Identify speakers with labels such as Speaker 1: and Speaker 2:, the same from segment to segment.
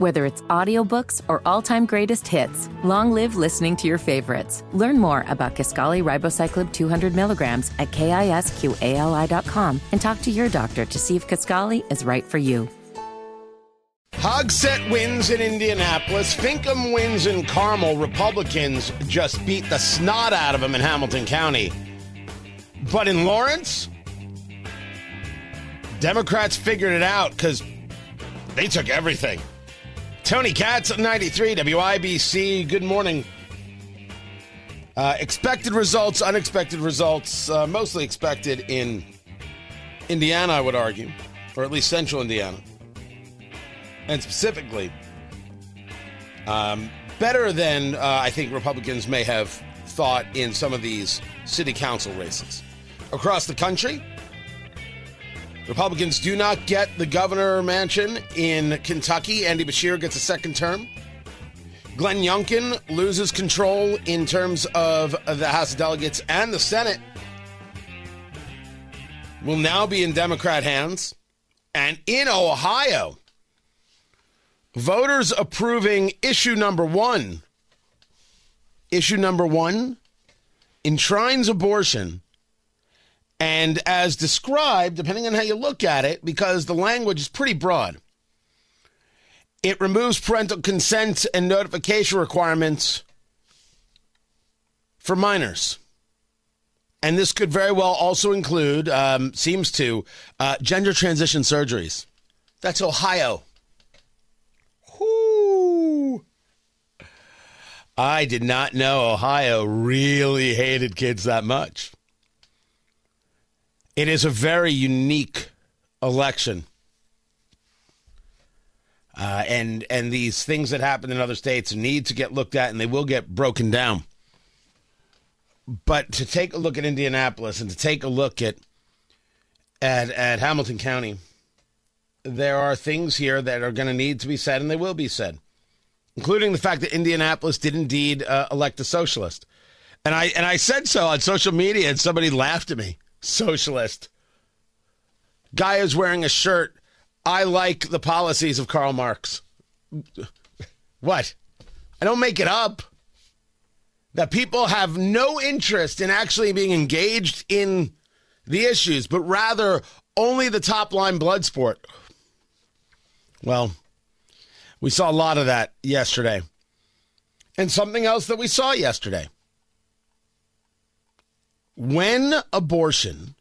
Speaker 1: Whether it's audiobooks or all-time greatest hits, long live listening to your favorites. Learn more about Kisqali Ribociclib 200 milligrams at kisqali.com and talk to your doctor to see if Kisqali is right for you.
Speaker 2: Hogsett wins in Indianapolis. Finkam wins in Carmel. Republicans just beat the snot out of them in Hamilton County. But in Lawrence, Democrats figured it out because they took everything. Tony Katz at 93 WIBC. Good morning. Uh, expected results, unexpected results, uh, mostly expected in Indiana, I would argue, or at least central Indiana. And specifically, um, better than uh, I think Republicans may have thought in some of these city council races. Across the country, Republicans do not get the governor mansion in Kentucky. Andy Beshear gets a second term. Glenn Youngkin loses control in terms of the House of Delegates and the Senate. Will now be in Democrat hands. And in Ohio, voters approving issue number one. Issue number one enshrines abortion and as described, depending on how you look at it, because the language is pretty broad, it removes parental consent and notification requirements for minors. And this could very well also include, um, seems to, uh, gender transition surgeries. That's Ohio. Whoo! I did not know Ohio really hated kids that much. It is a very unique election. Uh, and and these things that happen in other states need to get looked at, and they will get broken down. But to take a look at Indianapolis and to take a look at at at Hamilton County, there are things here that are going to need to be said, and they will be said, including the fact that Indianapolis did indeed uh, elect a socialist. And I and I said so on social media, and somebody laughed at me socialist. Guy is wearing a shirt. I like the policies of Karl Marx. What? I don't make it up. That people have no interest in actually being engaged in the issues, but rather only the top line blood sport. Well, we saw a lot of that yesterday. And something else that we saw yesterday when abortion,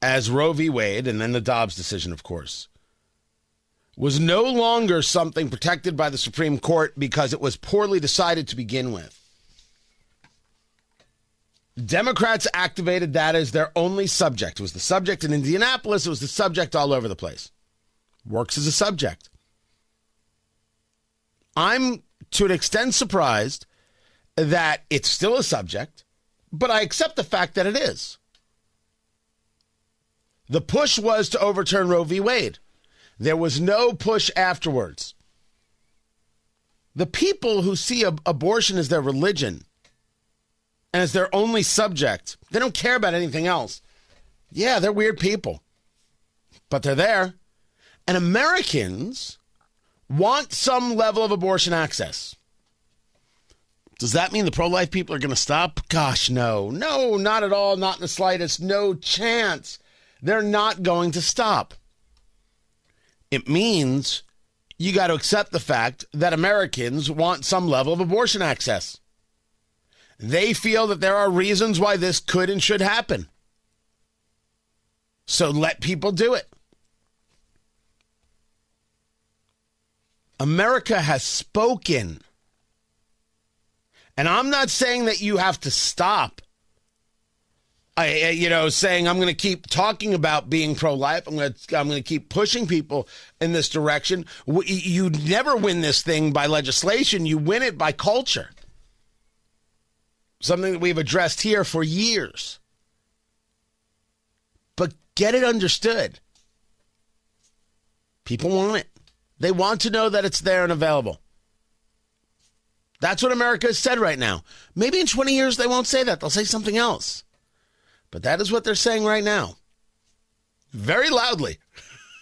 Speaker 2: as Roe v. Wade, and then the Dobbs decision, of course, was no longer something protected by the Supreme Court because it was poorly decided to begin with. Democrats activated that as their only subject. It was the subject in Indianapolis, it was the subject all over the place. Works as a subject. I'm to an extent surprised that it's still a subject but I accept the fact that it is. The push was to overturn Roe v. Wade. There was no push afterwards. The people who see ab- abortion as their religion and as their only subject, they don't care about anything else. Yeah, they're weird people, but they're there. And Americans want some level of abortion access. Does that mean the pro life people are going to stop? Gosh, no. No, not at all. Not in the slightest. No chance. They're not going to stop. It means you got to accept the fact that Americans want some level of abortion access. They feel that there are reasons why this could and should happen. So let people do it. America has spoken. And I'm not saying that you have to stop. I, you know, saying I'm going to keep talking about being pro-life. I'm going to I'm going to keep pushing people in this direction. You never win this thing by legislation. You win it by culture. Something that we've addressed here for years. But get it understood. People want it. They want to know that it's there and available. That's what America has said right now. Maybe in 20 years they won't say that. They'll say something else. But that is what they're saying right now. Very loudly.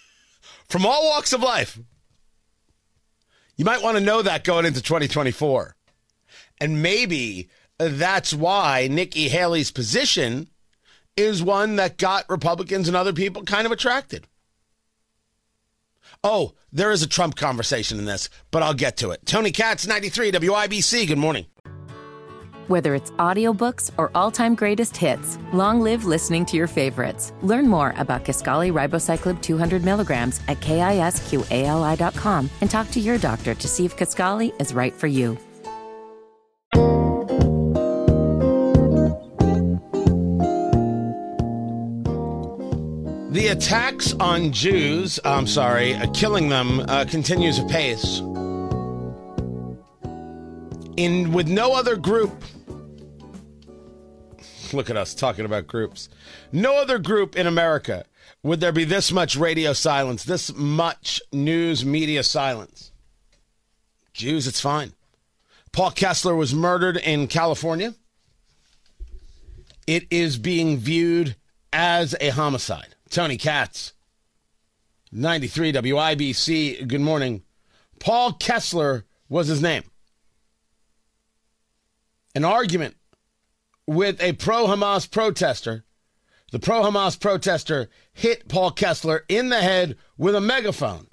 Speaker 2: From all walks of life. You might want to know that going into 2024. And maybe that's why Nikki Haley's position is one that got Republicans and other people kind of attracted. Oh, there is a Trump conversation in this, but I'll get to it. Tony Katz, 93 WIBC. Good morning.
Speaker 1: Whether it's audiobooks or all-time greatest hits, long live listening to your favorites. Learn more about Kisqali Ribociclib 200 milligrams at kisqali.com and talk to your doctor to see if Kisqali is right for you.
Speaker 2: The attacks on Jews, I'm sorry, uh, killing them, uh, continues apace. In with no other group. Look at us talking about groups. No other group in America would there be this much radio silence, this much news media silence. Jews, it's fine. Paul Kessler was murdered in California. It is being viewed as a homicide. Tony Katz, 93 WIBC. Good morning. Paul Kessler was his name. An argument with a pro Hamas protester. The pro Hamas protester hit Paul Kessler in the head with a megaphone.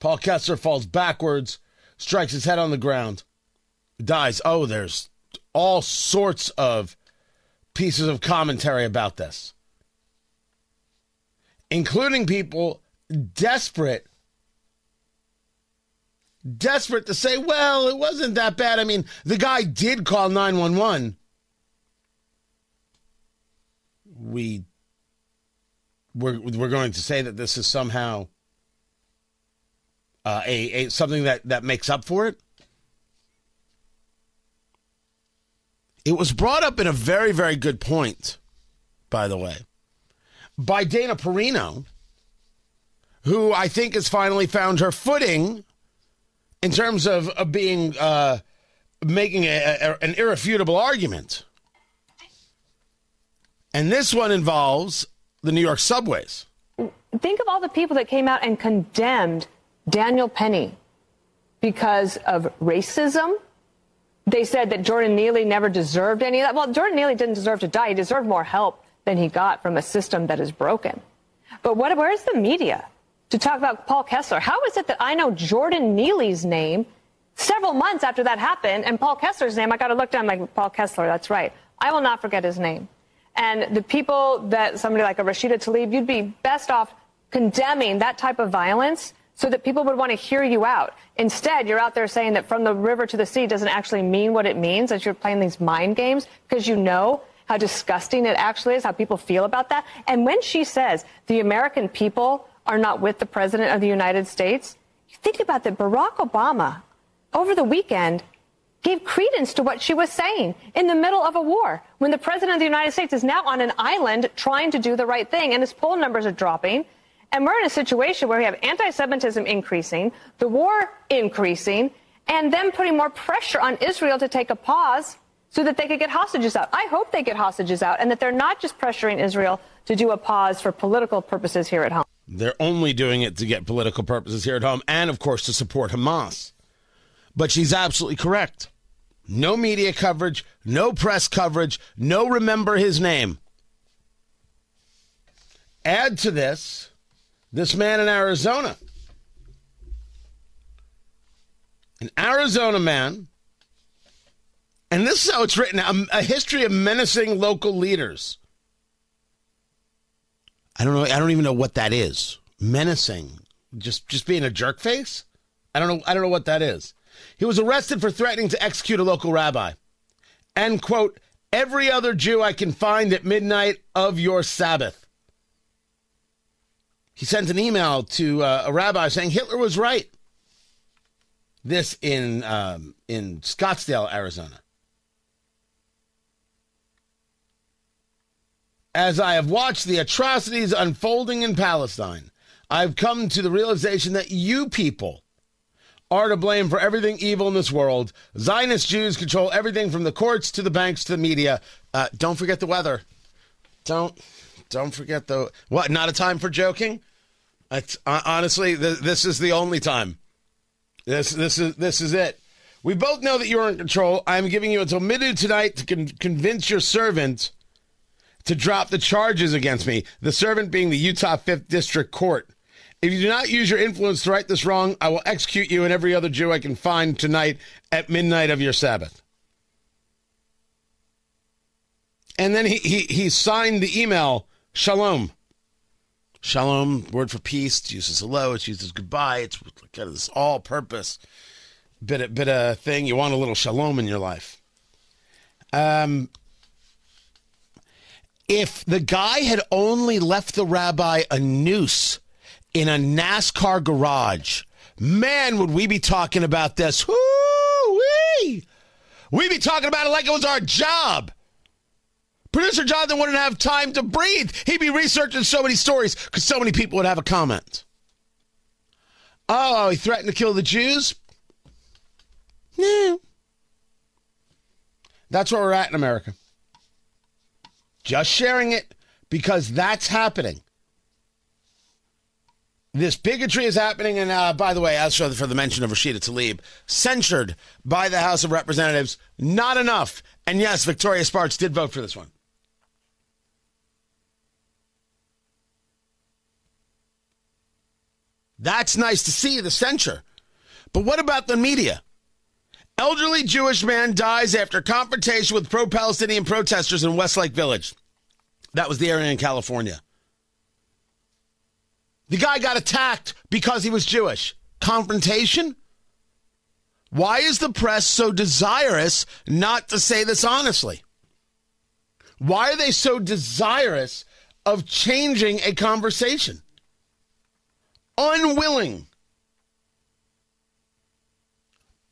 Speaker 2: Paul Kessler falls backwards, strikes his head on the ground, dies. Oh, there's all sorts of pieces of commentary about this, including people desperate desperate to say, well, it wasn't that bad. I mean, the guy did call 911. We we're, we're going to say that this is somehow uh, a, a something that, that makes up for it. It was brought up in a very, very good point, by the way, by Dana Perino, who I think has finally found her footing in terms of, of being uh, making a, a, an irrefutable argument. And this one involves the New York subways.
Speaker 3: Think of all the people that came out and condemned Daniel Penny because of racism. They said that Jordan Neely never deserved any of that. Well, Jordan Neely didn't deserve to die. He deserved more help than he got from a system that is broken. But what, where's the media? to talk about Paul Kessler. How is it that I know Jordan Neely's name several months after that happened and Paul Kessler's name? I got to look down like Paul Kessler. That's right. I will not forget his name. And the people that somebody like a Rashida Tlaib, you'd be best off condemning that type of violence so that people would want to hear you out. Instead, you're out there saying that from the river to the sea doesn't actually mean what it means, as you're playing these mind games because you know how disgusting it actually is, how people feel about that. And when she says the American people are not with the President of the United States. Think about that. Barack Obama, over the weekend, gave credence to what she was saying in the middle of a war when the President of the United States is now on an island trying to do the right thing and his poll numbers are dropping. And we're in a situation where we have anti Semitism increasing, the war increasing, and them putting more pressure on Israel to take a pause so that they could get hostages out. I hope they get hostages out and that they're not just pressuring Israel to do a pause for political purposes here at home.
Speaker 2: They're only doing it to get political purposes here at home and, of course, to support Hamas. But she's absolutely correct. No media coverage, no press coverage, no remember his name. Add to this this man in Arizona. An Arizona man, and this is how it's written a, history of menacing local leaders. I don't know. I don't even know what that is. Menacing, just just being a jerk face. I don't know. I don't know what that is. He was arrested for threatening to execute a local rabbi, and quote every other Jew I can find at midnight of your Sabbath. He sent an email to uh, a rabbi saying Hitler was right. This in um, in Scottsdale, Arizona. As I have watched the atrocities unfolding in Palestine, I've come to the realization that you people are to blame for everything evil in this world. Zionist Jews control everything from the courts to the banks to the media. Uh, don't forget the weather. Don't don't forget the what? Not a time for joking. It's, uh, honestly, th- this is the only time. This this is this is it. We both know that you're in control. I'm giving you until midnight tonight to con- convince your servant to drop the charges against me. The servant being the Utah Fifth District Court. If you do not use your influence to right this wrong, I will execute you and every other Jew I can find tonight at midnight of your Sabbath. And then he, he, he signed the email, Shalom. Shalom, word for peace. It's used as hello. It's used as goodbye. It's kind of this all purpose bit of, bit of thing. You want a little shalom in your life. Um, if the guy had only left the rabbi a noose in a NASCAR garage, man, would we be talking about this? Woo-wee! We'd be talking about it like it was our job. Producer Jonathan wouldn't have time to breathe. He'd be researching so many stories because so many people would have a comment. Oh, he threatened to kill the Jews? No. That's where we're at in America. Just sharing it because that's happening. This bigotry is happening, and uh, by the way, as for the, for the mention of Rashida Tlaib, censured by the House of Representatives, not enough. And yes, Victoria Spartz did vote for this one. That's nice to see the censure. But what about the media? Elderly Jewish man dies after confrontation with pro Palestinian protesters in Westlake Village. That was the area in California. The guy got attacked because he was Jewish. Confrontation? Why is the press so desirous not to say this honestly? Why are they so desirous of changing a conversation? Unwilling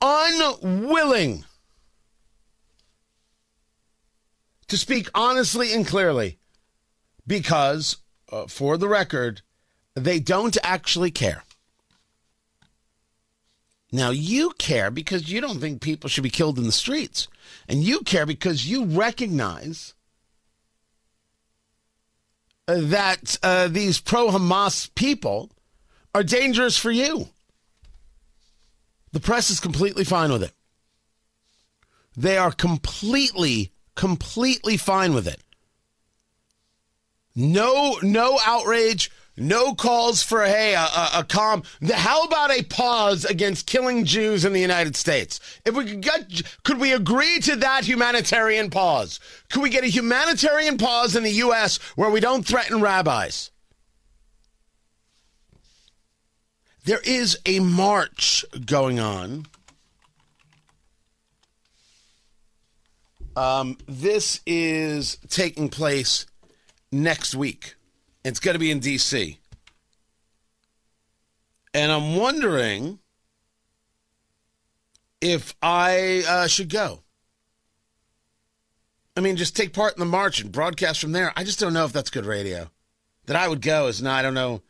Speaker 2: unwilling to speak honestly and clearly because, uh, for the record, they don't actually care. Now, you care because you don't think people should be killed in the streets. And you care because you recognize that uh, these pro Hamas people are dangerous for you. The press is completely fine with it. They are completely, completely fine with it. No, no outrage, no calls for hey a, a, a calm. How about a pause against killing Jews in the United States? If we could get, could we agree to that humanitarian pause? Could we get a humanitarian pause in the U.S. where we don't threaten rabbis? There is a march going on. Um, this is taking place next week. It's going to be in D.C. And I'm wondering if I uh, should go. I mean, just take part in the march and broadcast from there. I just don't know if that's good radio. That I would go is not, I don't know.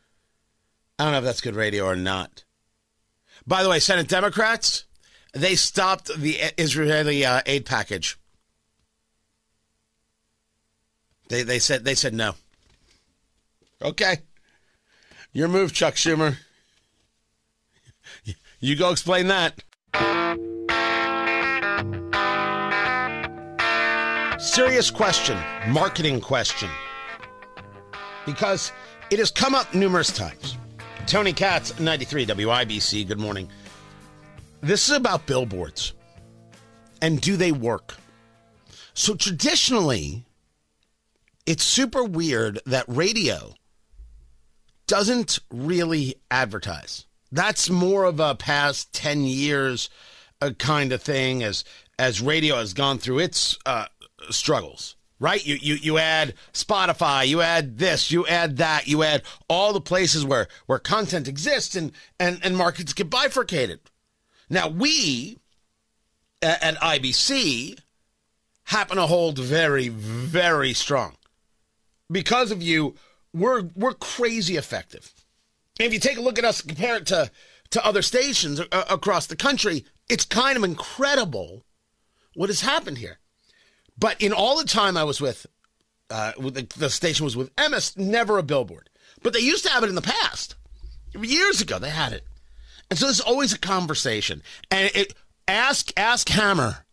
Speaker 2: I don't know if that's good radio or not. By the way, Senate Democrats, they stopped the Israeli uh, aid package. They they said they said no. Okay. Your move, Chuck Schumer. You go explain that. Serious question, marketing question. Because it has come up numerous times. Tony Katz, 93 WIBC. Good morning. This is about billboards. And do they work? So traditionally, it's super weird that radio doesn't really advertise. That's more of a past 10 years uh, kind of thing as as radio has gone through its uh, struggles right? You, you you add Spotify, you add this, you add that, you add all the places where where content exists and and and markets get bifurcated. Now we at, at IBC happen to hold very very strong because of you. We're we're crazy effective. If you take a look at us, compare it to to other stations uh, across the country, it's kind of incredible what has happened here. But in all the time I was with, uh, the, the station was with Emmis, never a billboard. But they used to have it in the past. years ago they had it, and so there's always a conversation. And it ask ask Hammer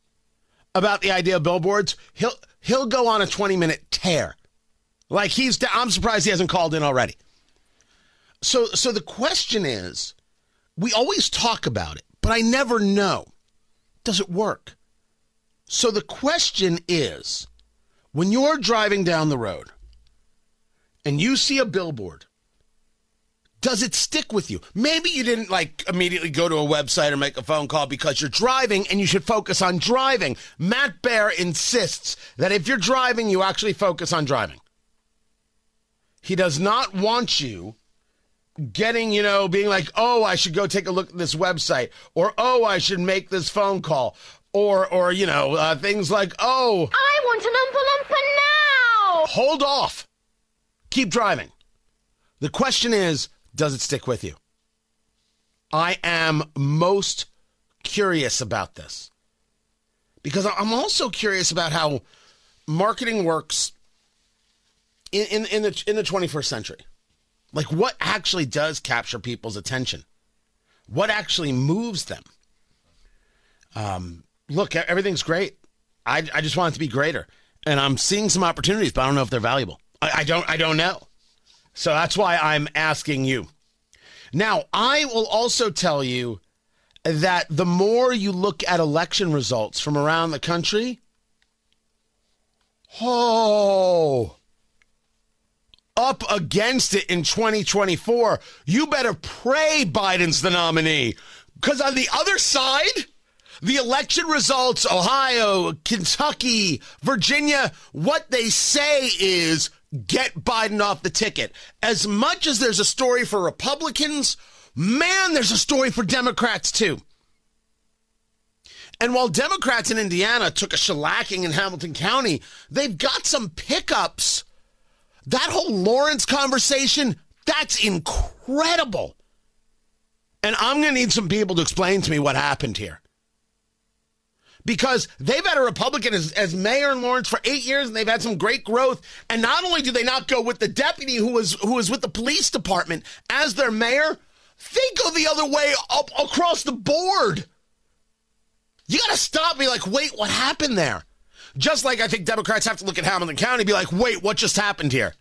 Speaker 2: about the idea of billboards. He'll he'll go on a 20 minute tear, like he's. I'm surprised he hasn't called in already. So so the question is, we always talk about it, but I never know. Does it work? So the question is, when you're driving down the road and you see a billboard does it stick with you? Maybe you didn't like immediately go to a website or make a phone call because you're driving and you should focus on driving. Matt Bear insists that if you're driving, you actually focus on driving. He does not want you getting, you know, being like, oh, I should go take a look at this website, or oh, I should make this phone call, or, or you know, uh, things like, oh,
Speaker 4: I want an Oompa Loompa now!
Speaker 2: Hold off. Keep driving. The question is, does it stick with you? I am most curious about this because I'm also curious about how marketing works in, in, in, the in the 21st century. Like what actually does capture people's attention? What actually moves them? Um, look, everything's great. I, I just want it to be greater, and I'm seeing some opportunities, but I don't know if they're valuable. I, I don't I don't know. So that's why I'm asking you. Now, I will also tell you that the more you look at election results from around the country, oh, up against it in 2024, you better pray Biden's the nominee. Because on the other side, the election results, Ohio, Kentucky, Virginia, what they say is get Biden off the ticket. As much as there's a story for Republicans, man, there's a story for Democrats too. And while Democrats in Indiana took a shellacking in Hamilton County, they've got some pickups. That whole Lawrence conversation, that's incredible. And I'm going to need some people to explain to me what happened here because they've had a Republican as, as mayor in Lawrence for eight years, and they've had some great growth. And not only do they not go with the deputy who was who was with the police department as their mayor, they go the other way up across the board. You got to stop. me like, wait, what happened there? Just like I think Democrats have to look at Hamilton County, and be like, wait, what just happened here?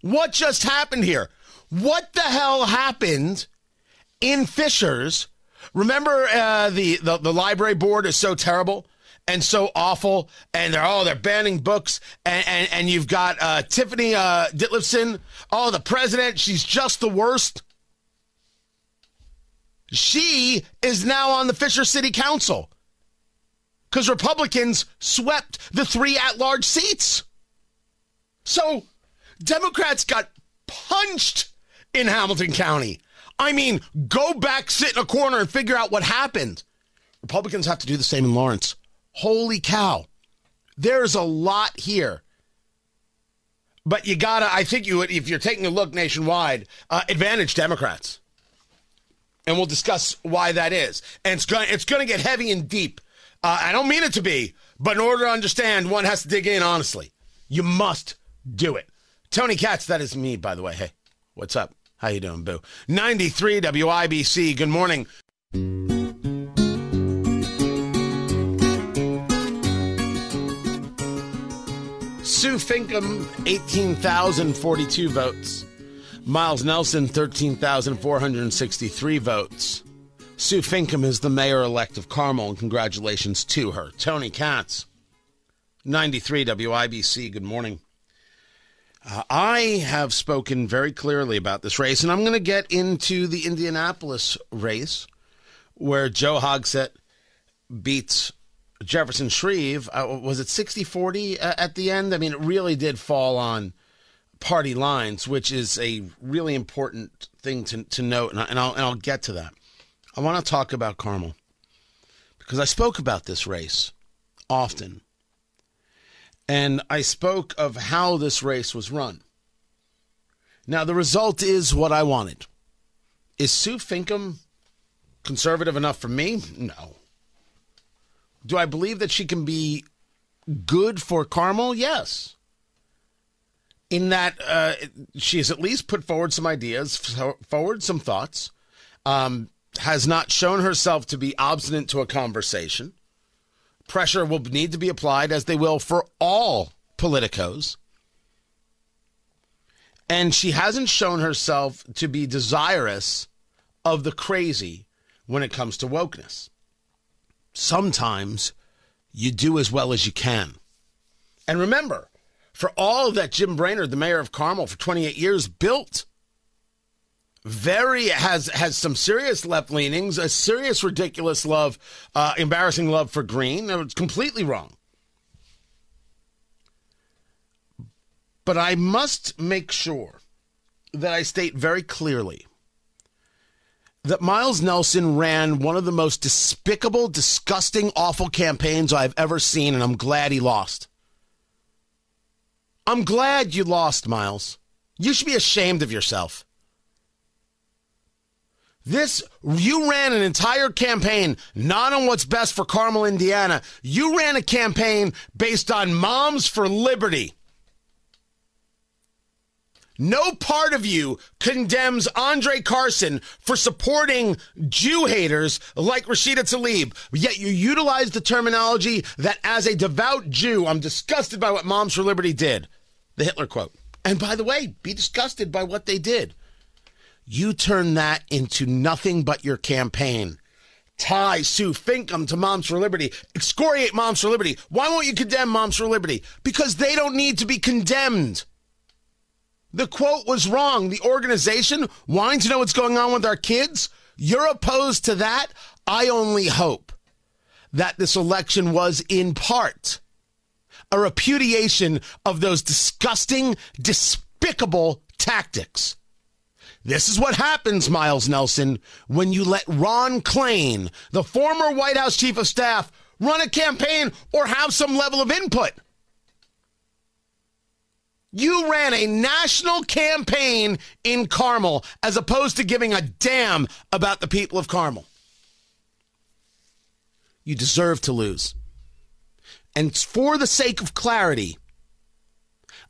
Speaker 2: What just happened here? What the hell happened in Fishers? Remember uh, the, the the library board is so terrible and so awful, and they're oh they're banning books, and and, and you've got uh, Tiffany uh, Ditlevson, oh the president, she's just the worst. She is now on the Fisher City Council because Republicans swept the three at-large seats. So Democrats got punched in Hamilton County. I mean, go back, sit in a corner, and figure out what happened. Republicans have to do the same in Lawrence. Holy cow. There's a lot here. But you gotta, I think you, if you're taking a look nationwide, uh, advantage Democrats, and we'll discuss why that is. And it's gonna, it's to get heavy and deep. Uh, I don't mean it to be, but in order to understand, one has to dig in honestly. You must do it. Tony Katz, that is me, by the way. Hey, what's up? How you doing, Boo? 93 WIBC. Good morning. Sue Finkam, 18,042 votes. Miles Nelson, 13,463 votes. Sue Finkam is the mayor elect of Carmel, and congratulations to her. Tony Katz, 93 WIBC. Good morning. Uh, I have spoken very clearly about this race, and I'm going to get into the Indianapolis race where Joe Hogsett beats Jefferson Shreve. Uh, was it 60 40 uh, at the end? I mean, it really did fall on party lines, which is a really important thing to, to note, and, I, and, I'll, and I'll get to that. I want to talk about Carmel because I spoke about this race often and I spoke of how this race was run. Now, the result is what I wanted. Is Sue Finkam conservative enough for me? No. Do I believe that she can be good for Carmel? Yes. in that uh, she has at least put forward some ideas, forward some thoughts, um, has not shown herself to be obstinate to a conversation. Pressure will need to be applied, as they will for all politicos. And she hasn't shown herself to be desirous of the crazy when it comes to wokeness. Sometimes you do as well as you can. And remember, for all that Jim Brainard, the mayor of Carmel for 28 years, built, very has has some serious left leanings, a serious ridiculous love, uh, embarrassing love for Green. It's completely wrong. But I must make sure that I state very clearly that Miles Nelson ran one of the most despicable, disgusting, awful campaigns I've ever seen, and I'm glad he lost. I'm glad you lost, Miles. You should be ashamed of yourself. This, you ran an entire campaign not on what's best for Carmel, Indiana. You ran a campaign based on Moms for Liberty. No part of you condemns Andre Carson for supporting Jew haters like Rashida Tlaib, yet you utilize the terminology that as a devout Jew, I'm disgusted by what Moms for Liberty did. The Hitler quote. And by the way, be disgusted by what they did. You turn that into nothing but your campaign. Tie Sue Finkam to Moms for Liberty, excoriate Moms for Liberty. Why won't you condemn Moms for Liberty? Because they don't need to be condemned. The quote was wrong. The organization wanting to know what's going on with our kids, you're opposed to that. I only hope that this election was in part a repudiation of those disgusting, despicable tactics. This is what happens, Miles Nelson, when you let Ron Klain, the former White House chief of staff, run a campaign or have some level of input. You ran a national campaign in Carmel as opposed to giving a damn about the people of Carmel. You deserve to lose. And for the sake of clarity,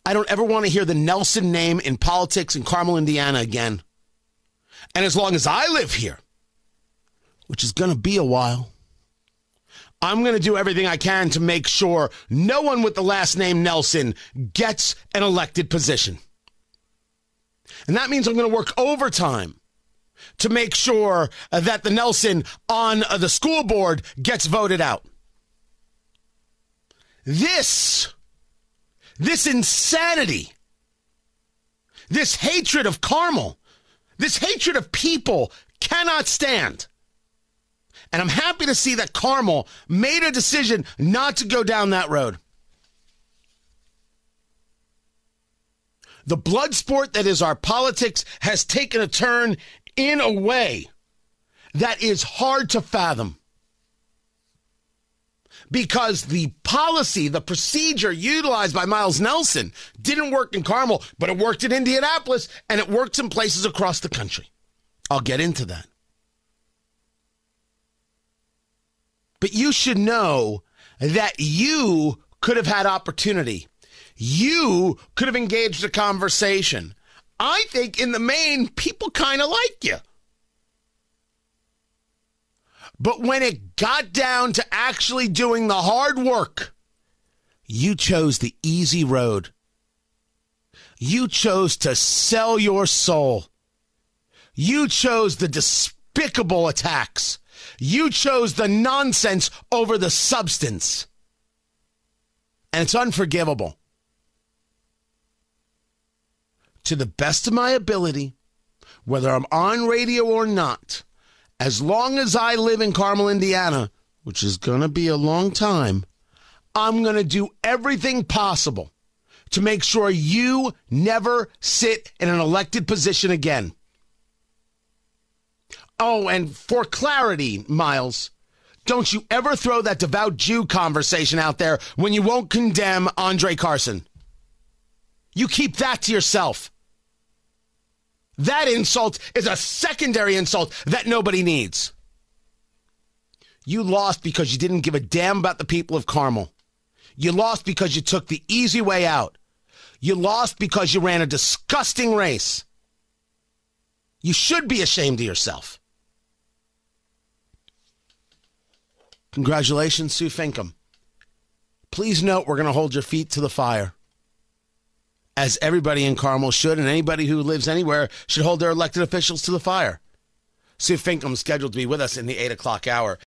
Speaker 2: I don't ever want to hear the Nelson name in politics in Carmel, Indiana again. And as long as I live here, which is going to be a while, I'm going to do everything I can to make sure no one with the last name Nelson gets an elected position. And that means I'm going to work overtime to make sure that the Nelson on uh, the school board gets voted out. This, this insanity, this hatred of Carmel, this hatred of people cannot stand. And I'm happy to see that Carmel made a decision not to go down that road. The blood sport that is our politics has taken a turn in a way that is hard to fathom. Because the policy, the procedure utilized by Miles Nelson didn't work in Carmel, but it worked in Indianapolis and it works in places across the country. I'll get into that. But you should know that you could have had opportunity. You could have engaged a conversation. I think in the main, people kind of like you. But when it got down to actually doing the hard work, you chose the easy road. You chose to sell your soul. You chose the despicable attacks. You chose the nonsense over the substance. And it's unforgivable. To the best of my ability, whether I'm on radio or not, as long as I live in Carmel, Indiana, which is going to be a long time, I'm going to do everything possible to make sure you never sit in an elected position again. Oh, and for clarity, Miles, don't you ever throw that devout Jew conversation out there when you won't condemn Andre Carson. You keep that to yourself. That insult is a secondary insult that nobody needs. You lost because you didn't give a damn about the people of Carmel. You lost because you took the easy way out. You lost because you ran a disgusting race. You should be ashamed of yourself. Congratulations, Sue Finkam. Please note we're going to hold your feet to the fire. As everybody in Carmel should, and anybody who lives anywhere should hold their elected officials to the fire. Sue Finkam scheduled to be with us in the 8 o'clock hour.